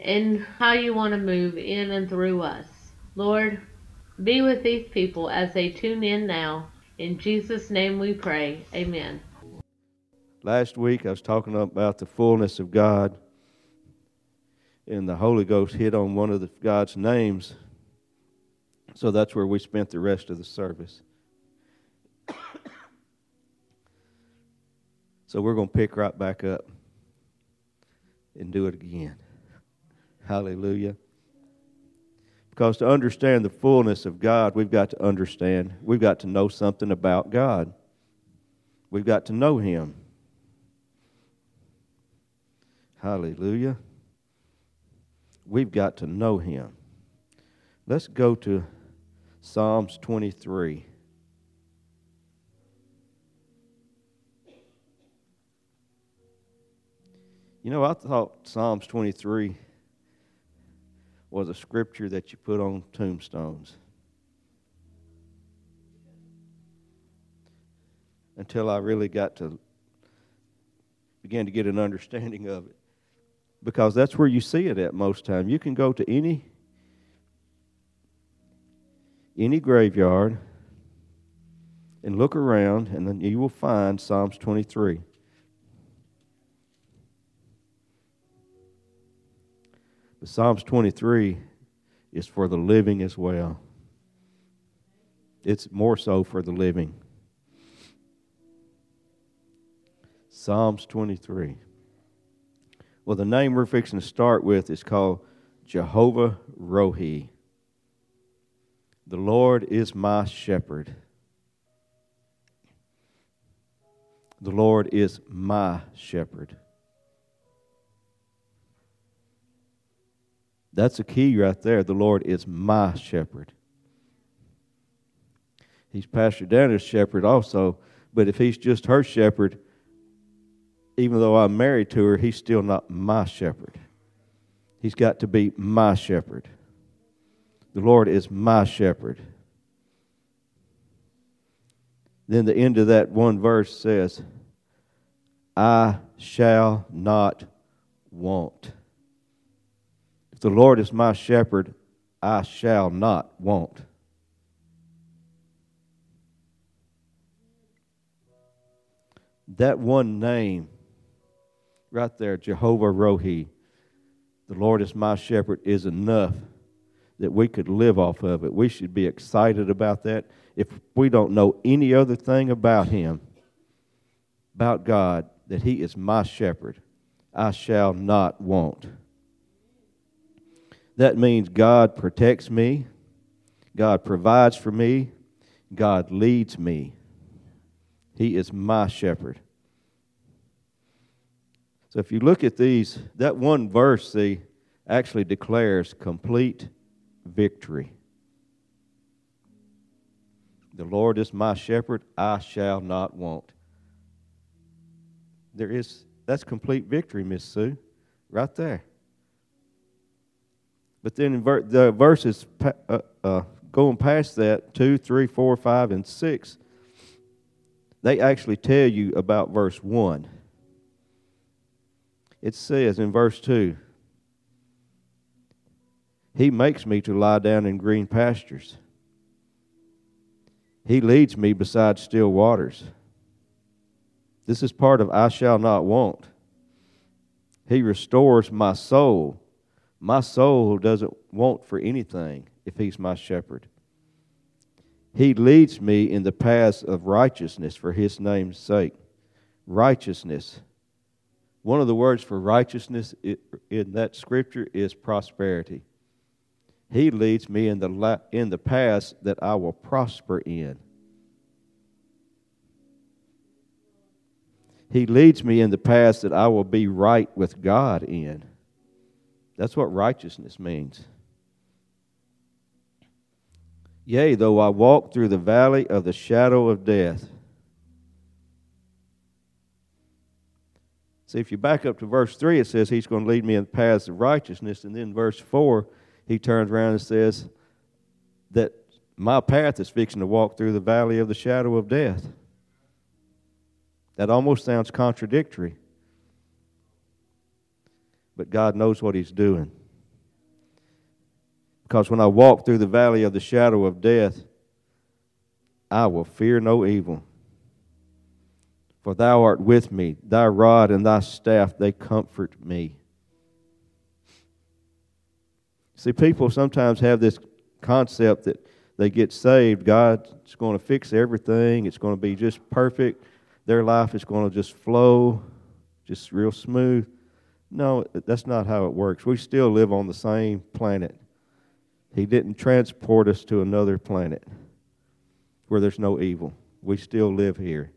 and how you want to move in and through us. Lord, be with these people as they tune in now. In Jesus' name we pray. Amen. Last week I was talking about the fullness of God, and the Holy Ghost hit on one of the, God's names. So that's where we spent the rest of the service. so we're going to pick right back up and do it again. Hallelujah. Because to understand the fullness of God, we've got to understand, we've got to know something about God. We've got to know Him. Hallelujah. We've got to know Him. Let's go to Psalms 23. You know, I thought Psalms 23 was a scripture that you put on tombstones. Until I really got to begin to get an understanding of it. Because that's where you see it at most time. You can go to any any graveyard and look around and then you will find Psalms 23. Psalms 23 is for the living as well. It's more so for the living. Psalms 23. Well, the name we're fixing to start with is called Jehovah Rohi. The Lord is my shepherd. The Lord is my shepherd. That's a key right there. The Lord is my shepherd. He's Pastor Dana's shepherd also, but if he's just her shepherd, even though I'm married to her, he's still not my shepherd. He's got to be my shepherd. The Lord is my shepherd. Then the end of that one verse says, I shall not want. If the Lord is my shepherd, I shall not want. That one name right there, Jehovah Rohi, the Lord is my shepherd, is enough that we could live off of it. We should be excited about that. If we don't know any other thing about Him, about God, that He is my shepherd, I shall not want. That means God protects me, God provides for me, God leads me. He is my shepherd. So if you look at these, that one verse, see, actually declares complete victory. The Lord is my shepherd, I shall not want. There is that's complete victory, Miss Sue, right there. But then ver- the verses uh, uh, going past that, 2, 3, 4, 5, and 6, they actually tell you about verse 1. It says in verse 2 He makes me to lie down in green pastures, He leads me beside still waters. This is part of I shall not want. He restores my soul. My soul doesn't want for anything if He's my shepherd. He leads me in the paths of righteousness for His name's sake. Righteousness. One of the words for righteousness in that scripture is prosperity. He leads me in the, in the paths that I will prosper in. He leads me in the paths that I will be right with God in. That's what righteousness means. Yea, though I walk through the valley of the shadow of death. See, if you back up to verse 3, it says he's going to lead me in the paths of righteousness. And then verse 4, he turns around and says that my path is fixing to walk through the valley of the shadow of death. That almost sounds contradictory. But God knows what He's doing. Because when I walk through the valley of the shadow of death, I will fear no evil. For thou art with me, thy rod and thy staff, they comfort me. See, people sometimes have this concept that they get saved, God's going to fix everything, it's going to be just perfect, their life is going to just flow, just real smooth. No, that's not how it works. We still live on the same planet. He didn't transport us to another planet where there's no evil. We still live here.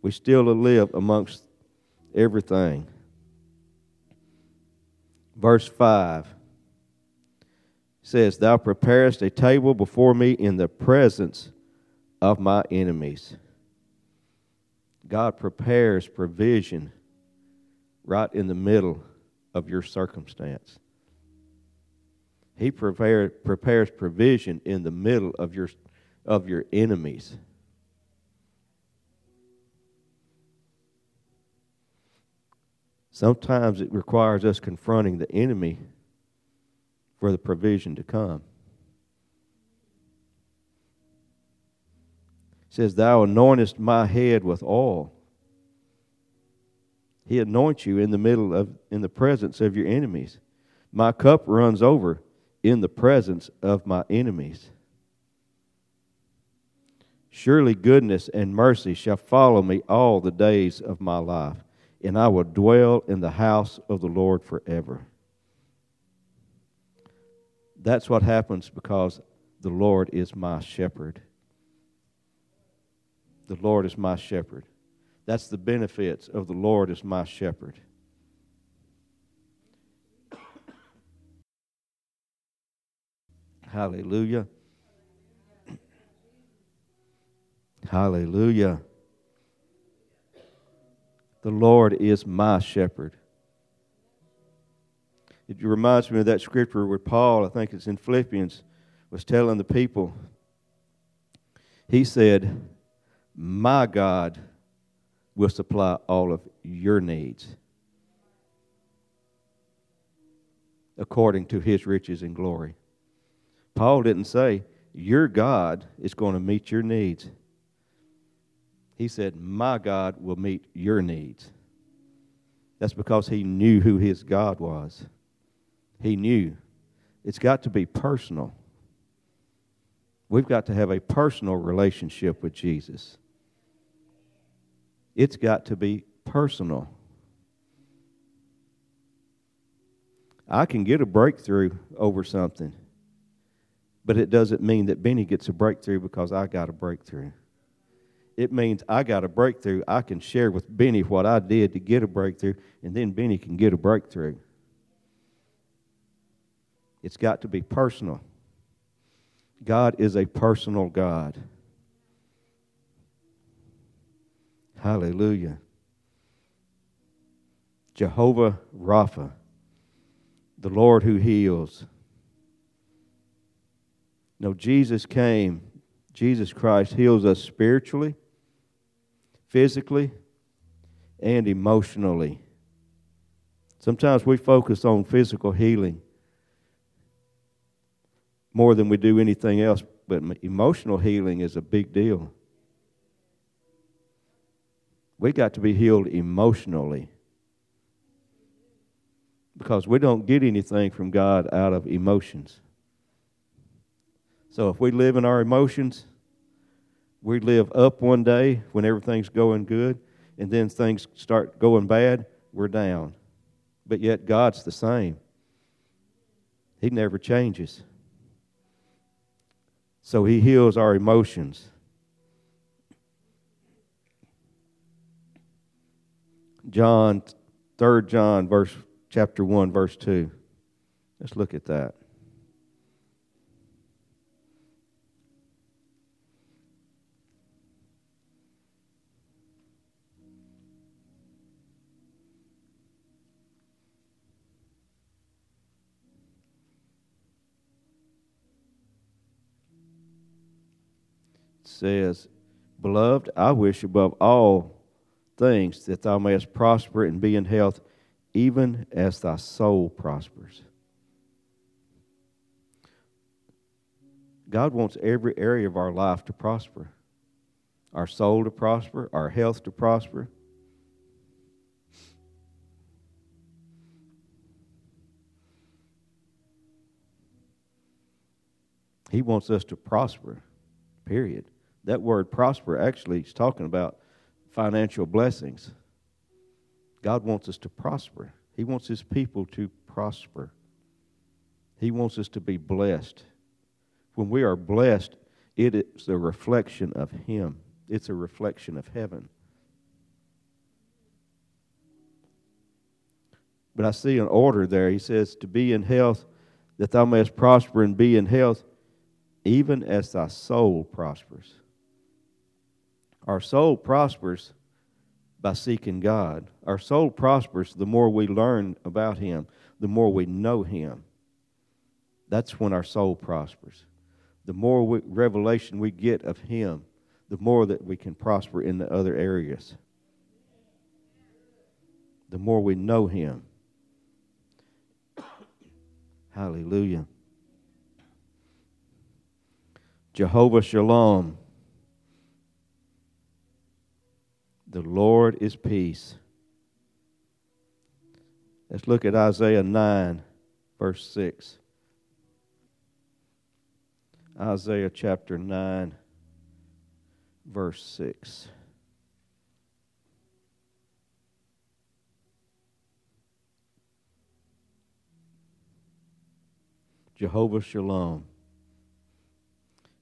We still live amongst everything. Verse 5 says, Thou preparest a table before me in the presence of my enemies. God prepares provision right in the middle of your circumstance. He prepare, prepares provision in the middle of your, of your enemies. Sometimes it requires us confronting the enemy for the provision to come. It says, Thou anointest my head with oil. He anoints you in the middle of in the presence of your enemies. My cup runs over in the presence of my enemies. Surely goodness and mercy shall follow me all the days of my life, and I will dwell in the house of the Lord forever. That's what happens because the Lord is my shepherd. The Lord is my shepherd. That's the benefits of the Lord as my shepherd. Hallelujah. Hallelujah. The Lord is my shepherd. It reminds me of that scripture where Paul, I think it's in Philippians, was telling the people, he said, My God will supply all of your needs according to his riches and glory. Paul didn't say, Your God is going to meet your needs. He said, My God will meet your needs. That's because he knew who his God was he knew. It's got to be personal. We've got to have a personal relationship with Jesus. It's got to be personal. I can get a breakthrough over something, but it doesn't mean that Benny gets a breakthrough because I got a breakthrough. It means I got a breakthrough. I can share with Benny what I did to get a breakthrough, and then Benny can get a breakthrough. It's got to be personal. God is a personal God. Hallelujah. Jehovah Rapha, the Lord who heals. No, Jesus came, Jesus Christ heals us spiritually, physically, and emotionally. Sometimes we focus on physical healing more than we do anything else. But emotional healing is a big deal. We got to be healed emotionally because we don't get anything from God out of emotions. So if we live in our emotions, we live up one day when everything's going good, and then things start going bad, we're down. But yet God's the same. He never changes. So he heals our emotions. John, 3 John, verse chapter 1, verse 2. Let's look at that. says, Beloved, I wish above all things that thou mayest prosper and be in health, even as thy soul prospers. God wants every area of our life to prosper our soul to prosper, our health to prosper. He wants us to prosper, period. That word prosper actually is talking about financial blessings. God wants us to prosper. He wants His people to prosper. He wants us to be blessed. When we are blessed, it is a reflection of Him, it's a reflection of heaven. But I see an order there. He says, To be in health, that thou mayest prosper and be in health, even as thy soul prospers. Our soul prospers by seeking God. Our soul prospers the more we learn about Him, the more we know Him. That's when our soul prospers. The more we, revelation we get of Him, the more that we can prosper in the other areas. The more we know Him. Hallelujah. Jehovah Shalom. The Lord is peace. Let's look at Isaiah 9, verse 6. Isaiah chapter 9, verse 6. Jehovah Shalom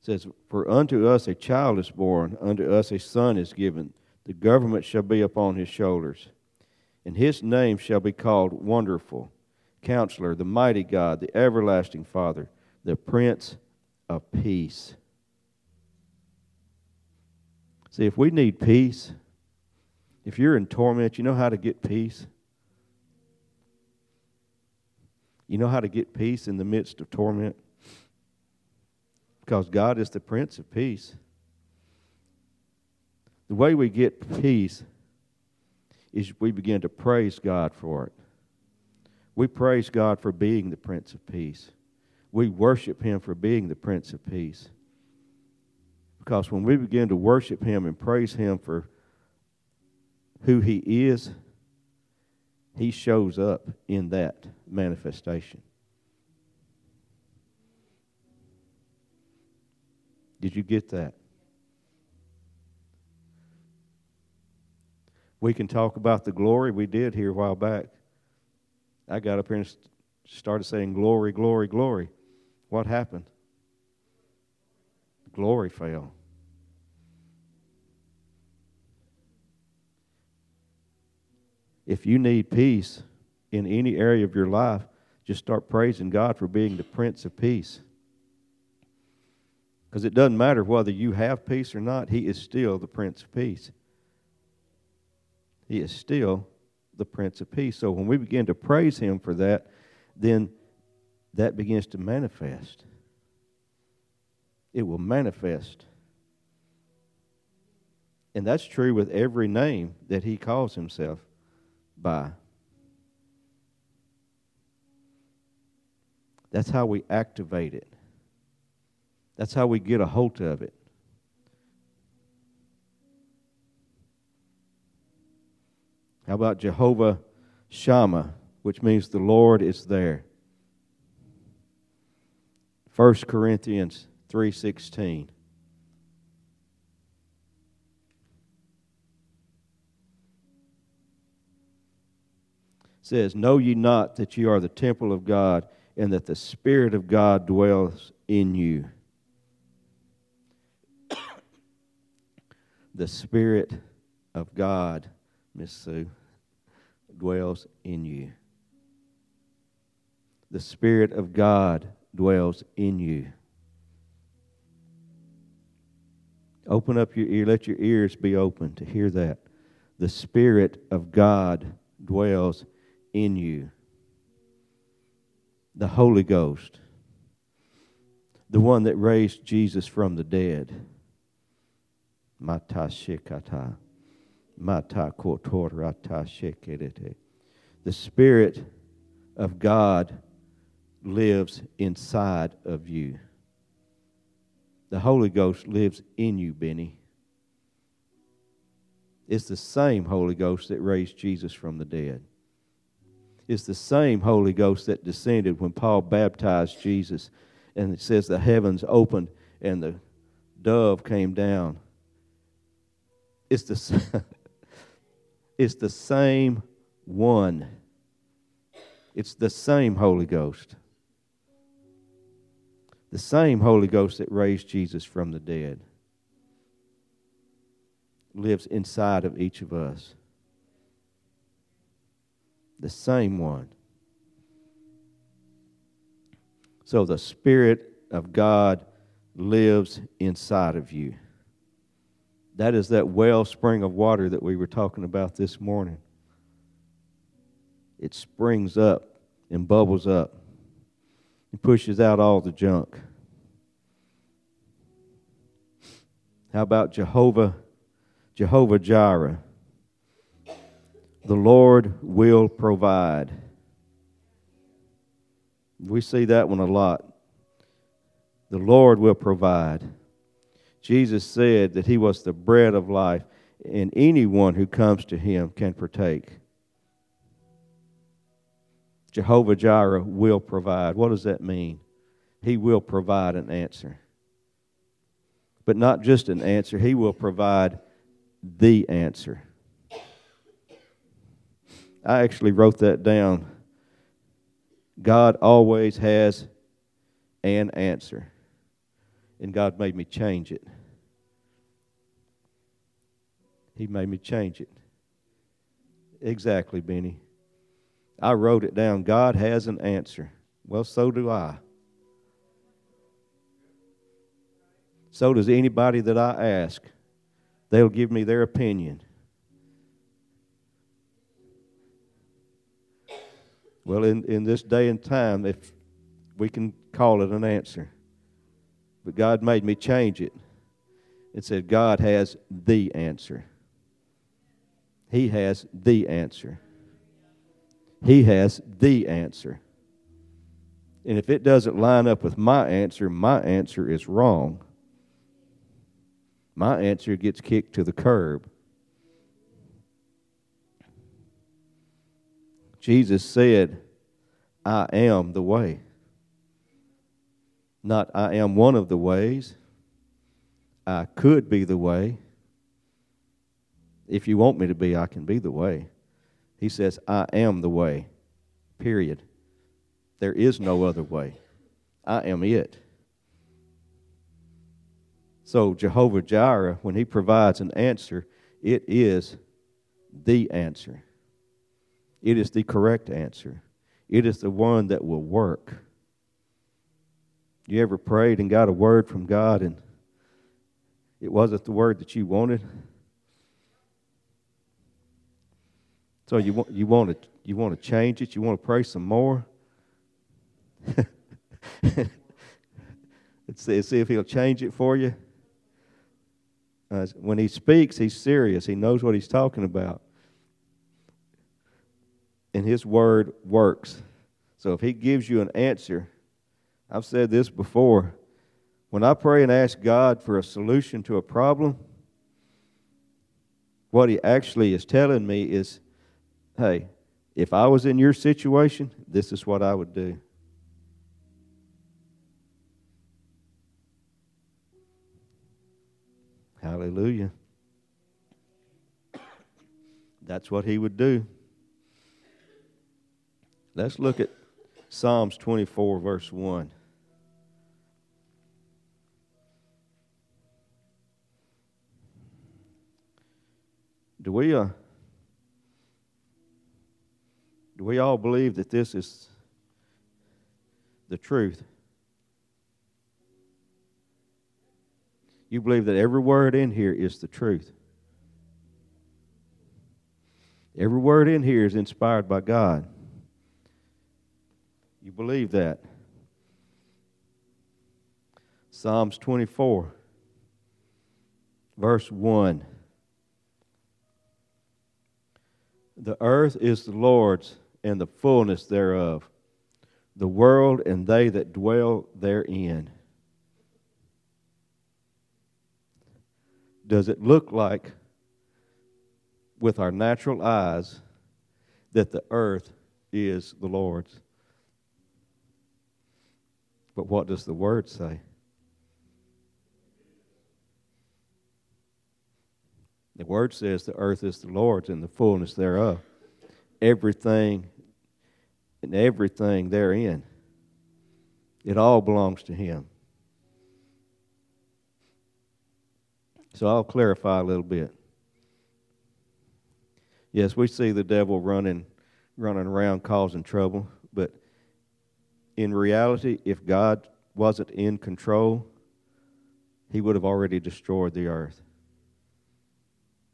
says, For unto us a child is born, unto us a son is given the government shall be upon his shoulders. And his name shall be called Wonderful, Counselor, the Mighty God, the Everlasting Father, the Prince of Peace. See, if we need peace, if you're in torment, you know how to get peace? You know how to get peace in the midst of torment? Because God is the Prince of Peace. The way we get peace is we begin to praise God for it. We praise God for being the Prince of Peace. We worship Him for being the Prince of Peace. Because when we begin to worship Him and praise Him for who He is, He shows up in that manifestation. Did you get that? We can talk about the glory we did here a while back. I got up here and started saying, Glory, glory, glory. What happened? Glory fell. If you need peace in any area of your life, just start praising God for being the Prince of Peace. Because it doesn't matter whether you have peace or not, He is still the Prince of Peace. He is still the Prince of Peace. So when we begin to praise Him for that, then that begins to manifest. It will manifest. And that's true with every name that He calls Himself by. That's how we activate it. That's how we get a hold of it. How about Jehovah Shammah, which means the Lord is there? 1 Corinthians 3:16 says, Know ye not that ye are the temple of God, and that the Spirit of God dwells in you? the Spirit of God, Miss Sue, dwells in you. the Spirit of God dwells in you. Open up your ear, let your ears be open to hear that. The Spirit of God dwells in you. The Holy Ghost, the one that raised Jesus from the dead. Mata The Spirit of God lives inside of you. The Holy Ghost lives in you, Benny. It's the same Holy Ghost that raised Jesus from the dead. It's the same Holy Ghost that descended when Paul baptized Jesus. And it says the heavens opened and the dove came down. It's the, it's the same one. It's the same Holy Ghost. The same Holy Ghost that raised Jesus from the dead lives inside of each of us. The same one. So the Spirit of God lives inside of you. That is that wellspring of water that we were talking about this morning. It springs up and bubbles up and pushes out all the junk. How about Jehovah, Jehovah Jireh? The Lord will provide. We see that one a lot. The Lord will provide. Jesus said that He was the bread of life, and anyone who comes to Him can partake. Jehovah Jireh will provide. What does that mean? He will provide an answer. But not just an answer, He will provide the answer. I actually wrote that down. God always has an answer. And God made me change it. He made me change it. Exactly, Benny. I wrote it down. God has an answer. Well, so do I. So does anybody that I ask. They'll give me their opinion. Well, in, in this day and time, if we can call it an answer. But God made me change it and said, God has the answer. He has the answer. He has the answer. And if it doesn't line up with my answer, my answer is wrong. My answer gets kicked to the curb. Jesus said, I am the way. Not, I am one of the ways. I could be the way. If you want me to be, I can be the way. He says, I am the way, period. There is no other way. I am it. So, Jehovah Jireh, when he provides an answer, it is the answer. It is the correct answer. It is the one that will work. You ever prayed and got a word from God and it wasn't the word that you wanted? So you want you want to you want to change it. You want to pray some more. Let's see, see if he'll change it for you. Uh, when he speaks, he's serious. He knows what he's talking about, and his word works. So if he gives you an answer, I've said this before. When I pray and ask God for a solution to a problem, what he actually is telling me is hey, if I was in your situation, this is what I would do. Hallelujah. That's what he would do. Let's look at Psalms 24, verse 1. Do we uh, do we all believe that this is the truth. You believe that every word in here is the truth. Every word in here is inspired by God. You believe that. Psalms 24, verse 1. The earth is the Lord's and the fullness thereof, the world and they that dwell therein. Does it look like, with our natural eyes, that the earth is the Lord's? But what does the Word say? The Word says the earth is the Lord's and the fullness thereof. Everything and everything therein. It all belongs to Him. So I'll clarify a little bit. Yes, we see the devil running running around causing trouble, but in reality, if God wasn't in control, he would have already destroyed the earth.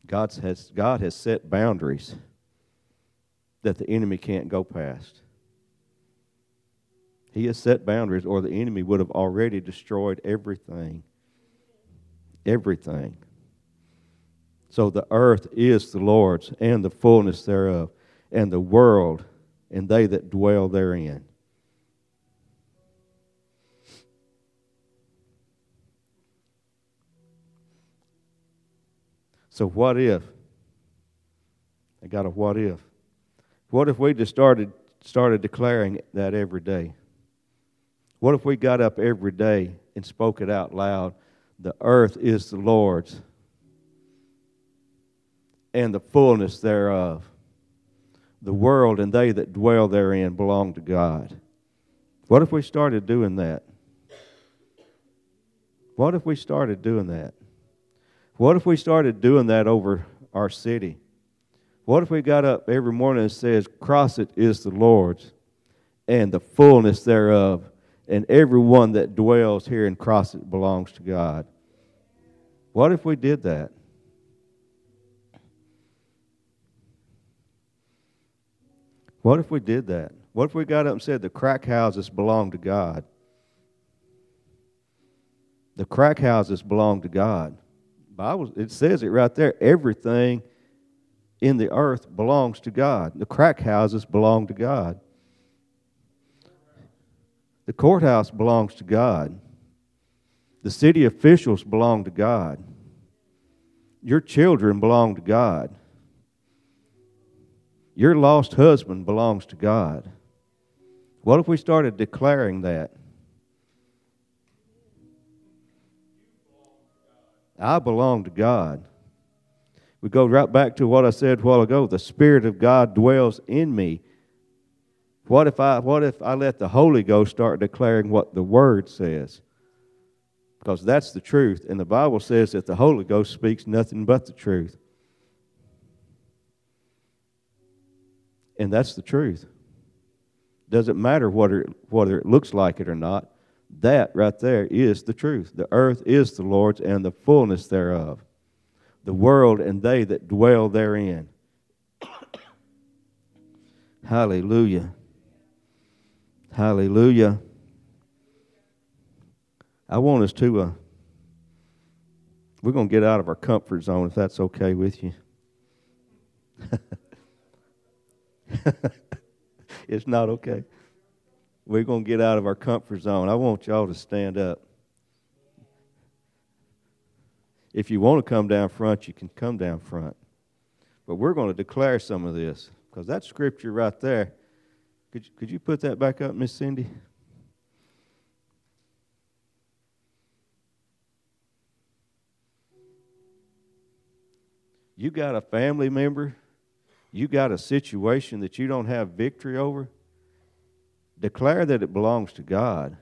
God has, God has set boundaries that the enemy can't go past. He has set boundaries, or the enemy would have already destroyed everything everything. So the earth is the Lord's and the fullness thereof, and the world and they that dwell therein. So what if? I got a what if. What if we just started started declaring that every day? What if we got up every day and spoke it out loud the earth is the Lord's and the fullness thereof. The world and they that dwell therein belong to God. What if we started doing that? What if we started doing that? What if we started doing that over our city? What if we got up every morning and says, Crossett is the Lord's and the fullness thereof, and everyone that dwells here in Crossett belongs to God. What if we did that? What if we did that? What if we got up and said the crack houses belong to God? The crack houses belong to God. Bible it says it right there. Everything in the earth belongs to God. The crack houses belong to God. The courthouse belongs to God. The city officials belong to God. Your children belong to God. Your lost husband belongs to God. What if we started declaring that? I belong to God. We go right back to what I said a while ago. The Spirit of God dwells in me. What if I what if I let the Holy Ghost start declaring what the Word says? Because that's the truth. And the Bible says that the Holy Ghost speaks nothing but the truth. And that's the truth. Doesn't matter whether, whether it looks like it or not. That right there is the truth. The earth is the Lord's and the fullness thereof, the world and they that dwell therein. Hallelujah. Hallelujah. I want us to, uh, we're going to get out of our comfort zone if that's okay with you. it's not okay we're going to get out of our comfort zone. I want y'all to stand up. If you want to come down front, you can come down front. But we're going to declare some of this because that scripture right there. Could you, could you put that back up, Miss Cindy? You got a family member, you got a situation that you don't have victory over Declare that it belongs to God.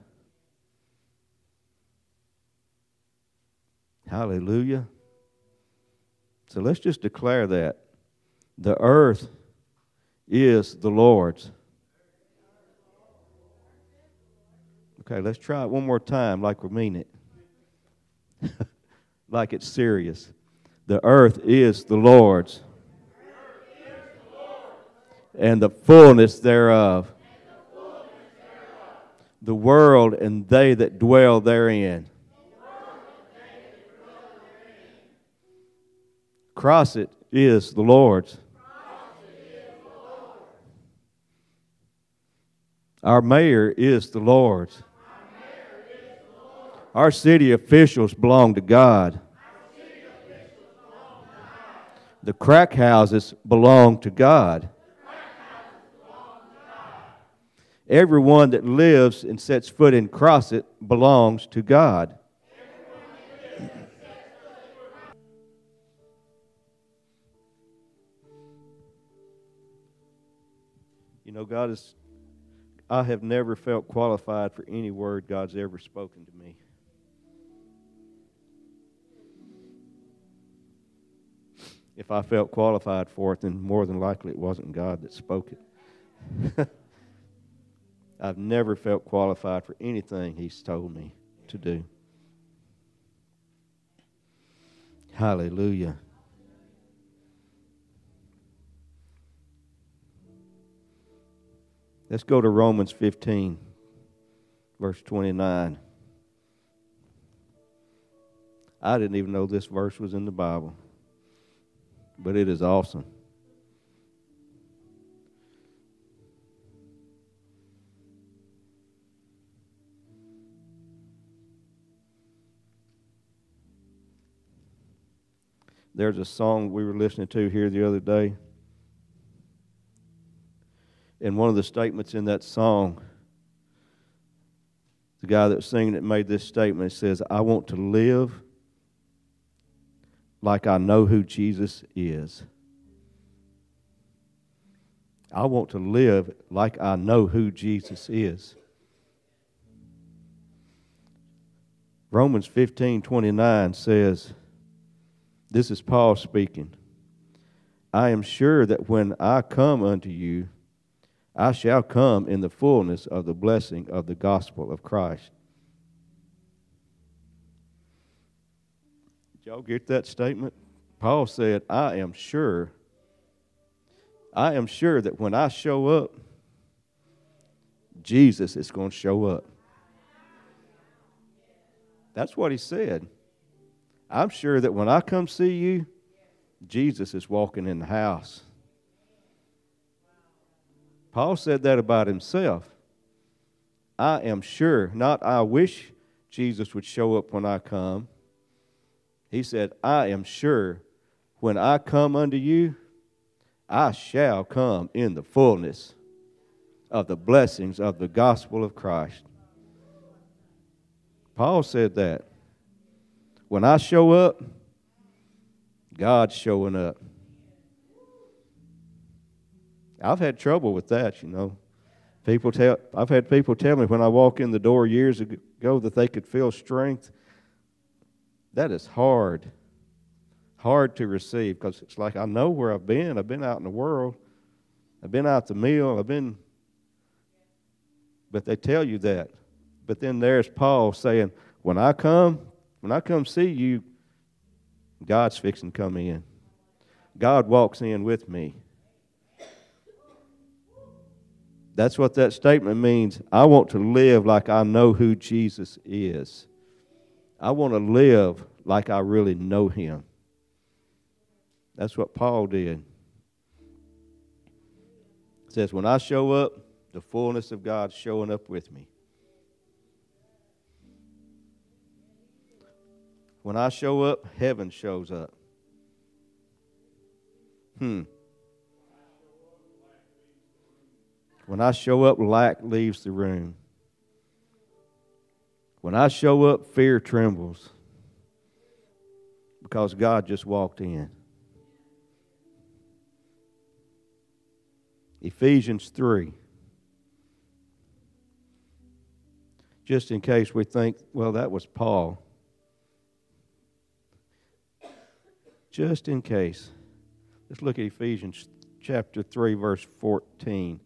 Hallelujah. So let's just declare that. The earth is the Lord's Okay, let's try it one more time like we mean it. like it's serious. The earth is the Lord's, and the fullness thereof, the world and they that dwell therein. Crossett is the Lord's. Our mayor is the Lord's. Our city officials belong to God. The crack houses belong to God. Everyone that lives and sets foot in Crossett belongs to God. You know, God is, I have never felt qualified for any word God's ever spoken to me. If I felt qualified for it, then more than likely it wasn't God that spoke it. I've never felt qualified for anything He's told me to do. Hallelujah. Let's go to Romans 15, verse 29. I didn't even know this verse was in the Bible, but it is awesome. There's a song we were listening to here the other day. And one of the statements in that song, the guy that was singing it made this statement. It says, I want to live like I know who Jesus is. I want to live like I know who Jesus is. Romans 15 29 says, This is Paul speaking. I am sure that when I come unto you, I shall come in the fullness of the blessing of the gospel of Christ. Y'all get that statement? Paul said, I am sure. I am sure that when I show up, Jesus is going to show up. That's what he said. I'm sure that when I come see you, Jesus is walking in the house. Paul said that about himself. I am sure, not I wish Jesus would show up when I come. He said, I am sure when I come unto you, I shall come in the fullness of the blessings of the gospel of Christ. Paul said that. When I show up, God's showing up. I've had trouble with that, you know. People tell I've had people tell me when I walk in the door years ago that they could feel strength. That is hard. Hard to receive because it's like I know where I've been. I've been out in the world. I've been out the meal. I've been but they tell you that. But then there's Paul saying, When I come, when I come see you, God's fixing to come in. God walks in with me. That's what that statement means. I want to live like I know who Jesus is. I want to live like I really know him. That's what Paul did. Says, When I show up, the fullness of God's showing up with me. When I show up, heaven shows up. Hmm. When I show up, lack leaves the room. When I show up, fear trembles because God just walked in. Ephesians 3. Just in case we think, well, that was Paul. Just in case. Let's look at Ephesians chapter 3, verse 14.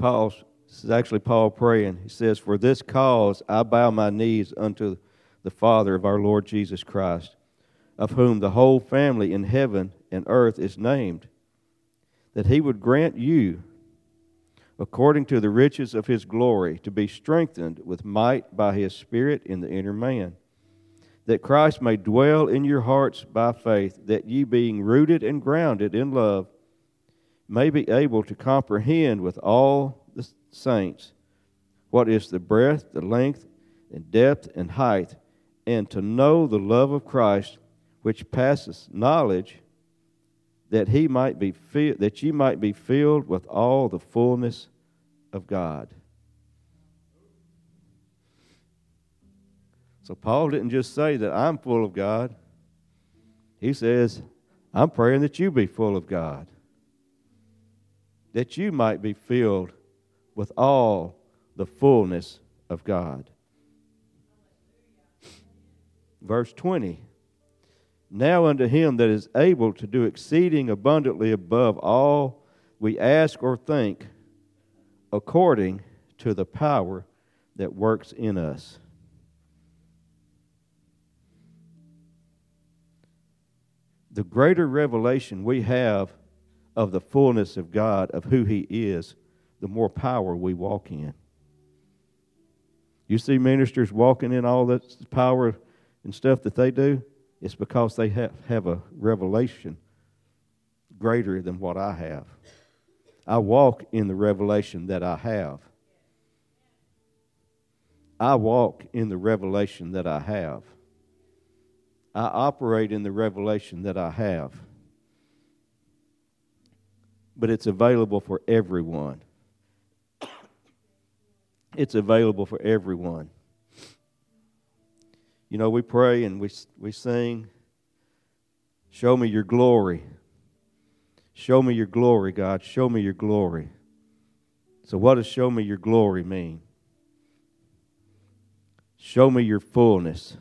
Paul, this is actually Paul praying. He says, For this cause I bow my knees unto the Father of our Lord Jesus Christ, of whom the whole family in heaven and earth is named, that he would grant you, according to the riches of his glory, to be strengthened with might by his Spirit in the inner man, that Christ may dwell in your hearts by faith, that ye, being rooted and grounded in love, may be able to comprehend with all the saints what is the breadth, the length, and depth, and height, and to know the love of Christ, which passeth knowledge, that he might be fi- that ye might be filled with all the fullness of God. So Paul didn't just say that I'm full of God. He says, I'm praying that you be full of God that you might be filled with all the fullness of God. Verse 20 Now unto him that is able to do exceeding abundantly above all we ask or think, according to the power that works in us. The greater revelation we have of the fullness of God, of who He is, the more power we walk in. You see ministers walking in all that power and stuff that they do, it's because they have, have a revelation greater than what I have. I walk in the revelation that I have. I walk in the revelation that I have. I operate in the revelation that I have but it's available for everyone. It's available for everyone. You know, we pray and we, we sing, Show me your glory. Show me your glory, God. Show me your glory. So, what does show me your glory mean? Show me your fullness.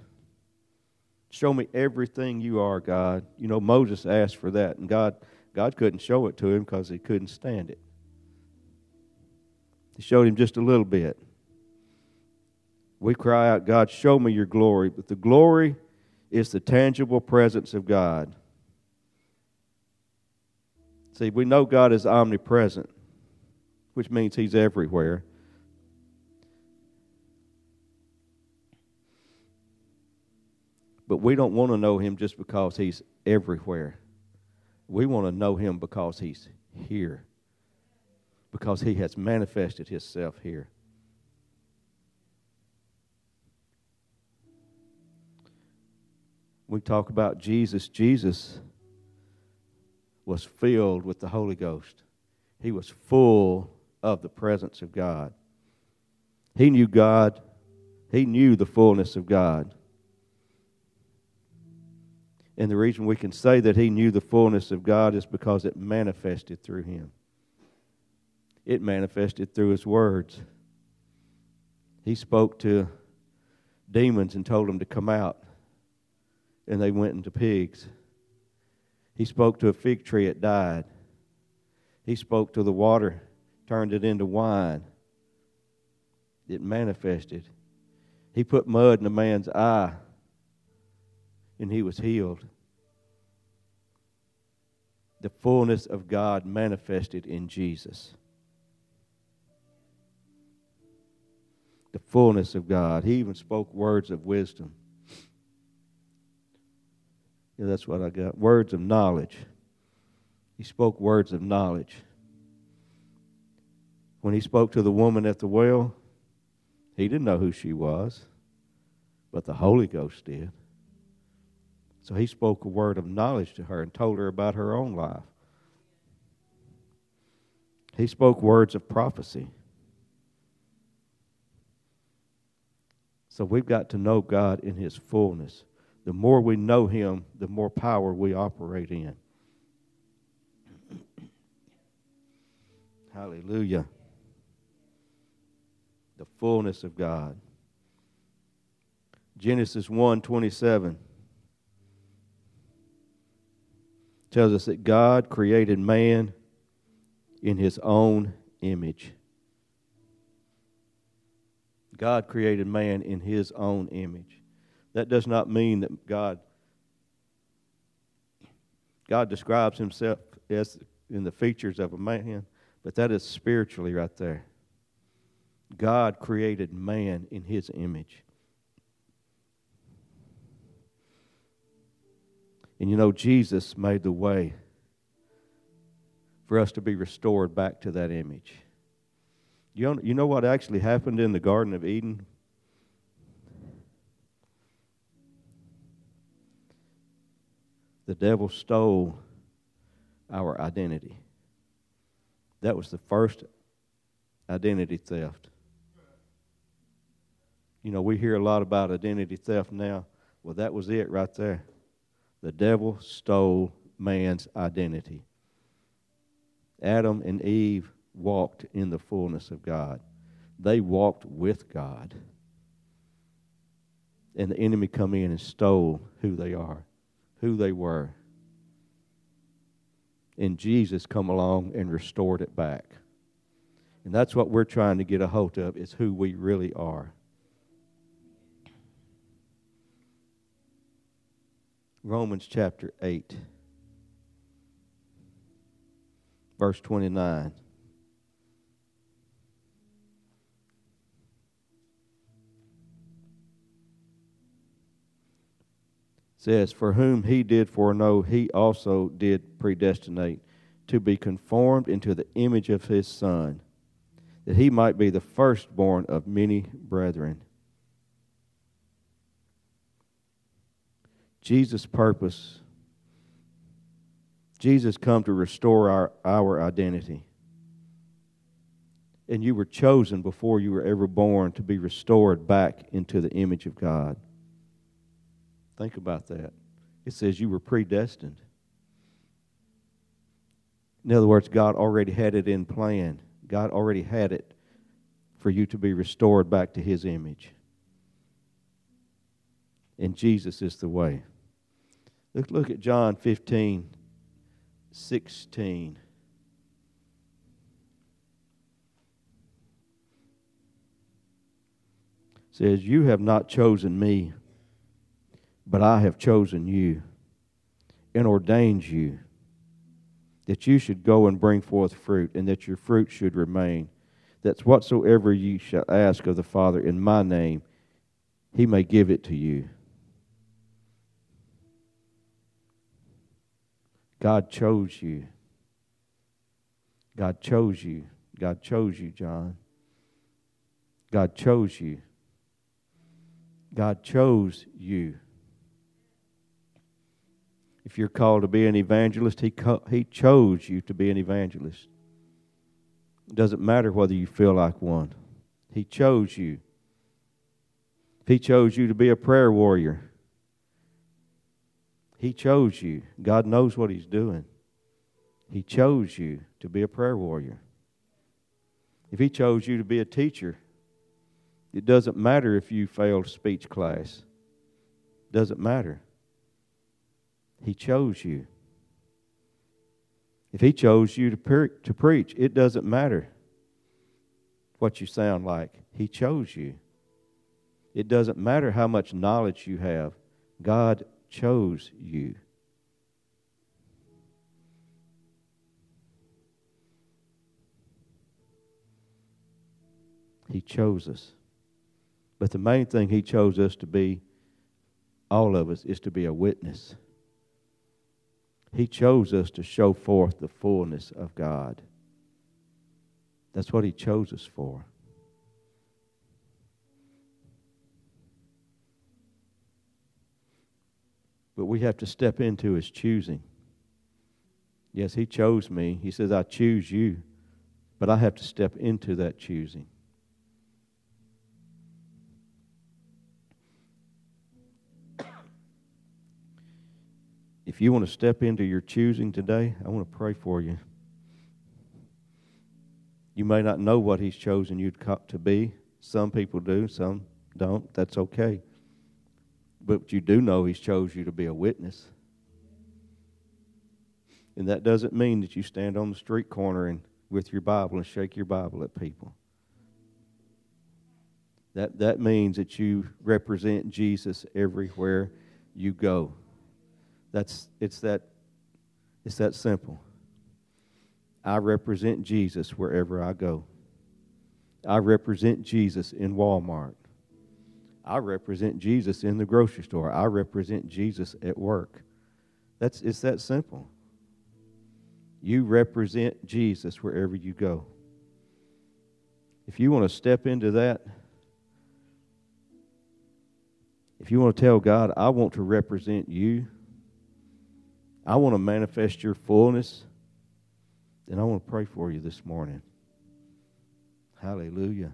Show me everything you are, God. You know, Moses asked for that, and God God couldn't show it to him because he couldn't stand it. He showed him just a little bit. We cry out, God, show me your glory. But the glory is the tangible presence of God. See, we know God is omnipresent, which means He's everywhere. But we don't want to know Him just because He's everywhere. We want to know him because he's here, because he has manifested himself here. We talk about Jesus. Jesus was filled with the Holy Ghost, he was full of the presence of God. He knew God, he knew the fullness of God. And the reason we can say that he knew the fullness of God is because it manifested through him. It manifested through his words. He spoke to demons and told them to come out, and they went into pigs. He spoke to a fig tree, it died. He spoke to the water, turned it into wine. It manifested. He put mud in a man's eye and he was healed. The fullness of God manifested in Jesus. The fullness of God. He even spoke words of wisdom. Yeah, that's what I got. Words of knowledge. He spoke words of knowledge. When he spoke to the woman at the well, he didn't know who she was, but the Holy Ghost did. So he spoke a word of knowledge to her and told her about her own life. He spoke words of prophecy. So we've got to know God in his fullness. The more we know him, the more power we operate in. Hallelujah. The fullness of God. Genesis 1 27. Tells us that God created man in his own image. God created man in his own image. That does not mean that God God describes himself as in the features of a man, but that is spiritually right there. God created man in his image. And you know, Jesus made the way for us to be restored back to that image. You know, you know what actually happened in the Garden of Eden? The devil stole our identity. That was the first identity theft. You know, we hear a lot about identity theft now. Well, that was it right there. The devil stole man's identity. Adam and Eve walked in the fullness of God. They walked with God. And the enemy come in and stole who they are, who they were. And Jesus come along and restored it back. And that's what we're trying to get a hold of is who we really are. Romans chapter 8, verse 29. says, For whom he did foreknow, he also did predestinate to be conformed into the image of his Son, that he might be the firstborn of many brethren. Jesus' purpose. Jesus come to restore our, our identity. And you were chosen before you were ever born to be restored back into the image of God. Think about that. It says you were predestined. In other words, God already had it in plan. God already had it for you to be restored back to His image. And Jesus is the way. Look, look at John 15, 16. It says, You have not chosen me but I have chosen you and ordained you that you should go and bring forth fruit, and that your fruit should remain. That whatsoever you shall ask of the Father in my name, he may give it to you. God chose you. God chose you. God chose you, John. God chose you. God chose you. If you're called to be an evangelist, he, co- he chose you to be an evangelist. It doesn't matter whether you feel like one, He chose you. If He chose you to be a prayer warrior, He chose you. God knows what He's doing. He chose you to be a prayer warrior. If He chose you to be a teacher, it doesn't matter if you failed speech class. Doesn't matter. He chose you. If He chose you to, pre- to preach, it doesn't matter what you sound like. He chose you. It doesn't matter how much knowledge you have. God chose you. He chose us. But the main thing He chose us to be, all of us, is to be a witness. He chose us to show forth the fullness of God. That's what He chose us for. But we have to step into His choosing. Yes, He chose me. He says, I choose you. But I have to step into that choosing. If you want to step into your choosing today, I want to pray for you. You may not know what He's chosen you to be. Some people do, some don't. That's okay. But you do know He's chose you to be a witness. And that doesn't mean that you stand on the street corner and with your Bible and shake your Bible at people. That, that means that you represent Jesus everywhere you go. That's, it's, that, it's that simple. I represent Jesus wherever I go. I represent Jesus in Walmart. I represent Jesus in the grocery store. I represent Jesus at work. That's it's that simple. You represent Jesus wherever you go. If you want to step into that, if you want to tell God, I want to represent you, I want to manifest your fullness, then I want to pray for you this morning. Hallelujah.